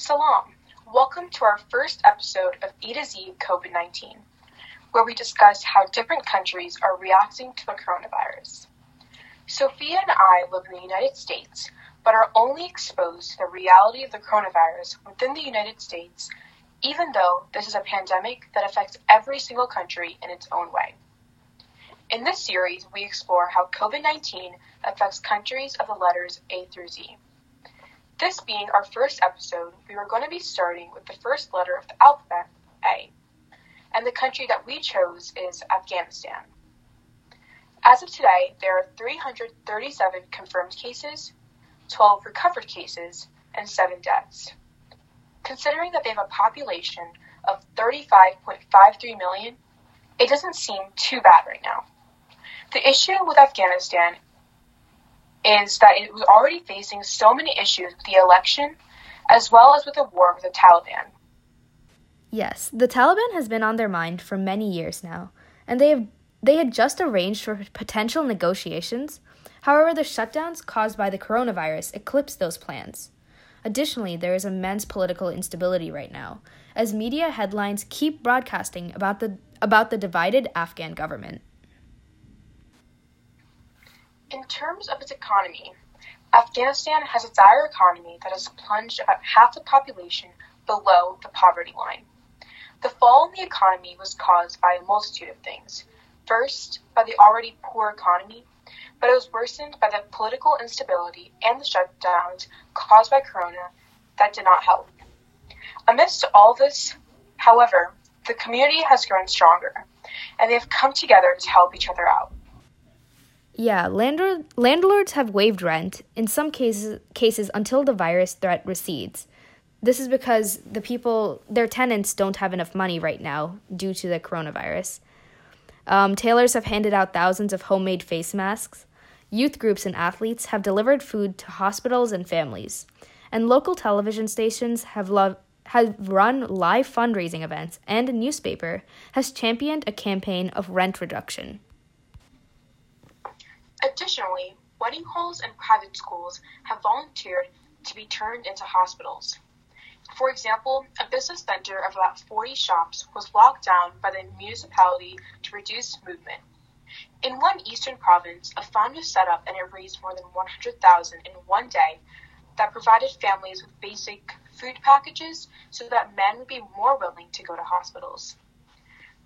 Salam. Welcome to our first episode of E to Z COVID 19, where we discuss how different countries are reacting to the coronavirus. Sophia and I live in the United States, but are only exposed to the reality of the coronavirus within the United States, even though this is a pandemic that affects every single country in its own way. In this series, we explore how COVID 19 affects countries of the letters A through Z. This being our first episode, we are going to be starting with the first letter of the alphabet, A, and the country that we chose is Afghanistan. As of today, there are 337 confirmed cases, 12 recovered cases, and 7 deaths. Considering that they have a population of 35.53 million, it doesn't seem too bad right now. The issue with Afghanistan is that it was already facing so many issues with the election as well as with the war with the Taliban. Yes, the Taliban has been on their mind for many years now, and they have they had just arranged for potential negotiations. However, the shutdowns caused by the coronavirus eclipsed those plans. Additionally, there is immense political instability right now, as media headlines keep broadcasting about the about the divided Afghan government. In terms of its economy, Afghanistan has a dire economy that has plunged about half the population below the poverty line. The fall in the economy was caused by a multitude of things. First, by the already poor economy, but it was worsened by the political instability and the shutdowns caused by Corona that did not help. Amidst all this, however, the community has grown stronger, and they have come together to help each other out. Yeah, landlord, landlords have waived rent in some cases cases until the virus threat recedes. This is because the people, their tenants, don't have enough money right now due to the coronavirus. Um, tailors have handed out thousands of homemade face masks. Youth groups and athletes have delivered food to hospitals and families. And local television stations have, lo- have run live fundraising events, and a newspaper has championed a campaign of rent reduction. Additionally, wedding halls and private schools have volunteered to be turned into hospitals. For example, a business center of about 40 shops was locked down by the municipality to reduce movement. In one eastern province, a fund was set up and it raised more than 100,000 in one day that provided families with basic food packages so that men would be more willing to go to hospitals.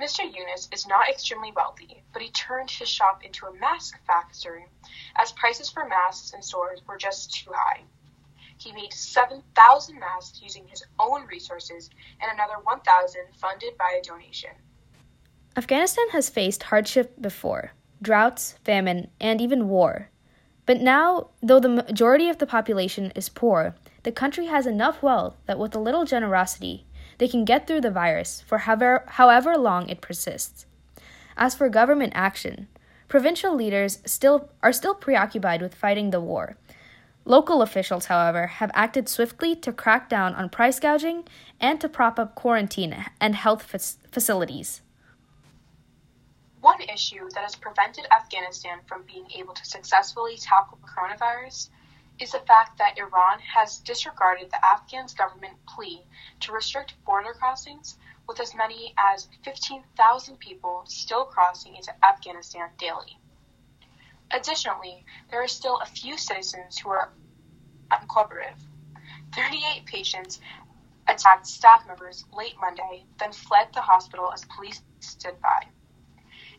Mr. Eunice is not extremely wealthy, but he turned his shop into a mask factory as prices for masks in stores were just too high. He made 7,000 masks using his own resources and another 1,000 funded by a donation. Afghanistan has faced hardship before droughts, famine, and even war. But now, though the majority of the population is poor, the country has enough wealth that with a little generosity, they can get through the virus for however, however long it persists. As for government action, provincial leaders still are still preoccupied with fighting the war. Local officials, however, have acted swiftly to crack down on price gouging and to prop up quarantine and health facilities. One issue that has prevented Afghanistan from being able to successfully tackle coronavirus is the fact that Iran has disregarded the Afghan government plea to restrict border crossings, with as many as 15,000 people still crossing into Afghanistan daily. Additionally, there are still a few citizens who are uncooperative. 38 patients attacked staff members late Monday, then fled the hospital as police stood by.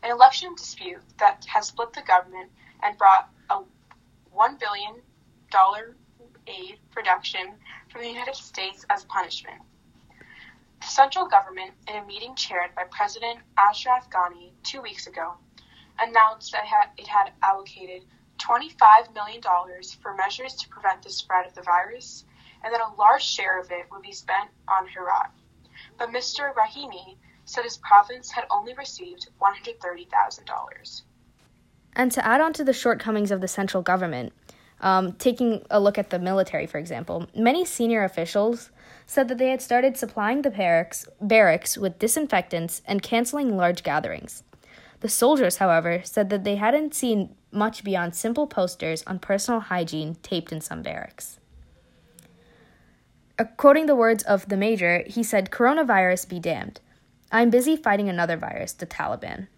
An election dispute that has split the government and brought a $1 billion aid reduction from the United States as punishment. The central government, in a meeting chaired by President Ashraf Ghani two weeks ago, announced that it had allocated $25 million for measures to prevent the spread of the virus, and that a large share of it would be spent on Herat. But Mr. Rahimi said his province had only received $130,000. And to add on to the shortcomings of the central government, um, taking a look at the military, for example, many senior officials said that they had started supplying the barracks, barracks with disinfectants and canceling large gatherings. The soldiers, however, said that they hadn't seen much beyond simple posters on personal hygiene taped in some barracks. Quoting the words of the major, he said, Coronavirus be damned. I'm busy fighting another virus, the Taliban.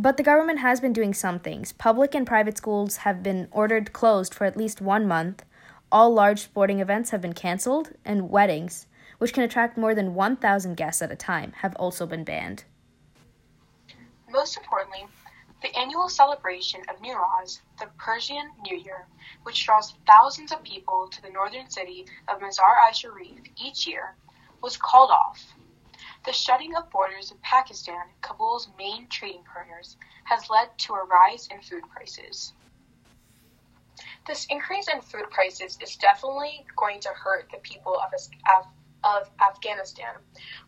But the government has been doing some things. Public and private schools have been ordered closed for at least one month. All large sporting events have been canceled, and weddings, which can attract more than 1,000 guests at a time, have also been banned. Most importantly, the annual celebration of Newroz, the Persian New Year, which draws thousands of people to the northern city of Mazar-i-Sharif each year, was called off. The shutting of borders of Pakistan, Kabul's main trading partners, has led to a rise in food prices. This increase in food prices is definitely going to hurt the people of, of Afghanistan.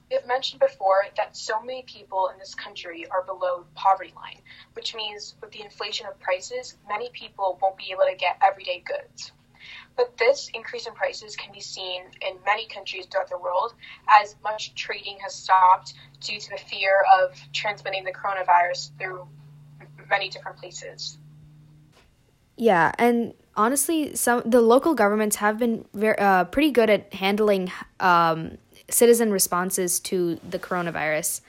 We have mentioned before that so many people in this country are below poverty line, which means with the inflation of prices, many people won't be able to get everyday goods. But this increase in prices can be seen in many countries throughout the world as much trading has stopped due to the fear of transmitting the coronavirus through many different places. Yeah, and honestly, some the local governments have been very uh, pretty good at handling um, citizen responses to the coronavirus.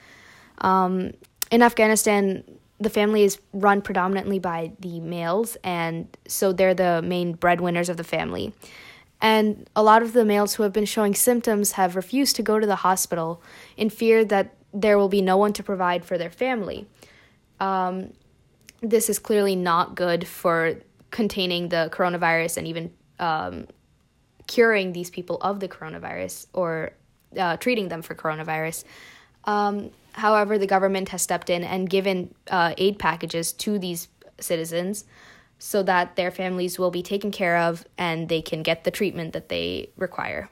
Um, in Afghanistan, the family is run predominantly by the males, and so they're the main breadwinners of the family. And a lot of the males who have been showing symptoms have refused to go to the hospital in fear that there will be no one to provide for their family. Um, this is clearly not good for containing the coronavirus and even um, curing these people of the coronavirus or uh, treating them for coronavirus. Um, However, the government has stepped in and given uh, aid packages to these citizens so that their families will be taken care of and they can get the treatment that they require.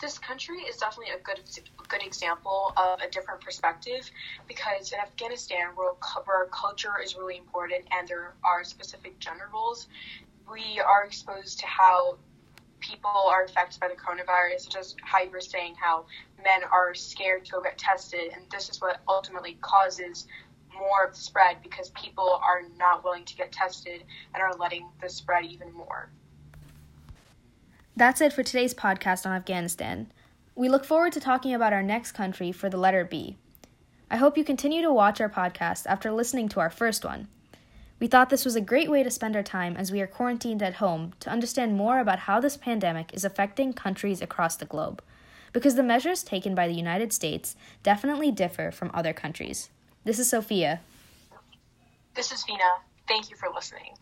This country is definitely a good good example of a different perspective because in Afghanistan, where, where culture is really important and there are specific gender roles, we are exposed to how people are affected by the coronavirus, just how you were saying how men are scared to go get tested, and this is what ultimately causes more of the spread because people are not willing to get tested and are letting the spread even more. That's it for today's podcast on Afghanistan. We look forward to talking about our next country for the letter B. I hope you continue to watch our podcast after listening to our first one. We thought this was a great way to spend our time as we are quarantined at home to understand more about how this pandemic is affecting countries across the globe, because the measures taken by the United States definitely differ from other countries. This is Sophia. This is Vina. Thank you for listening.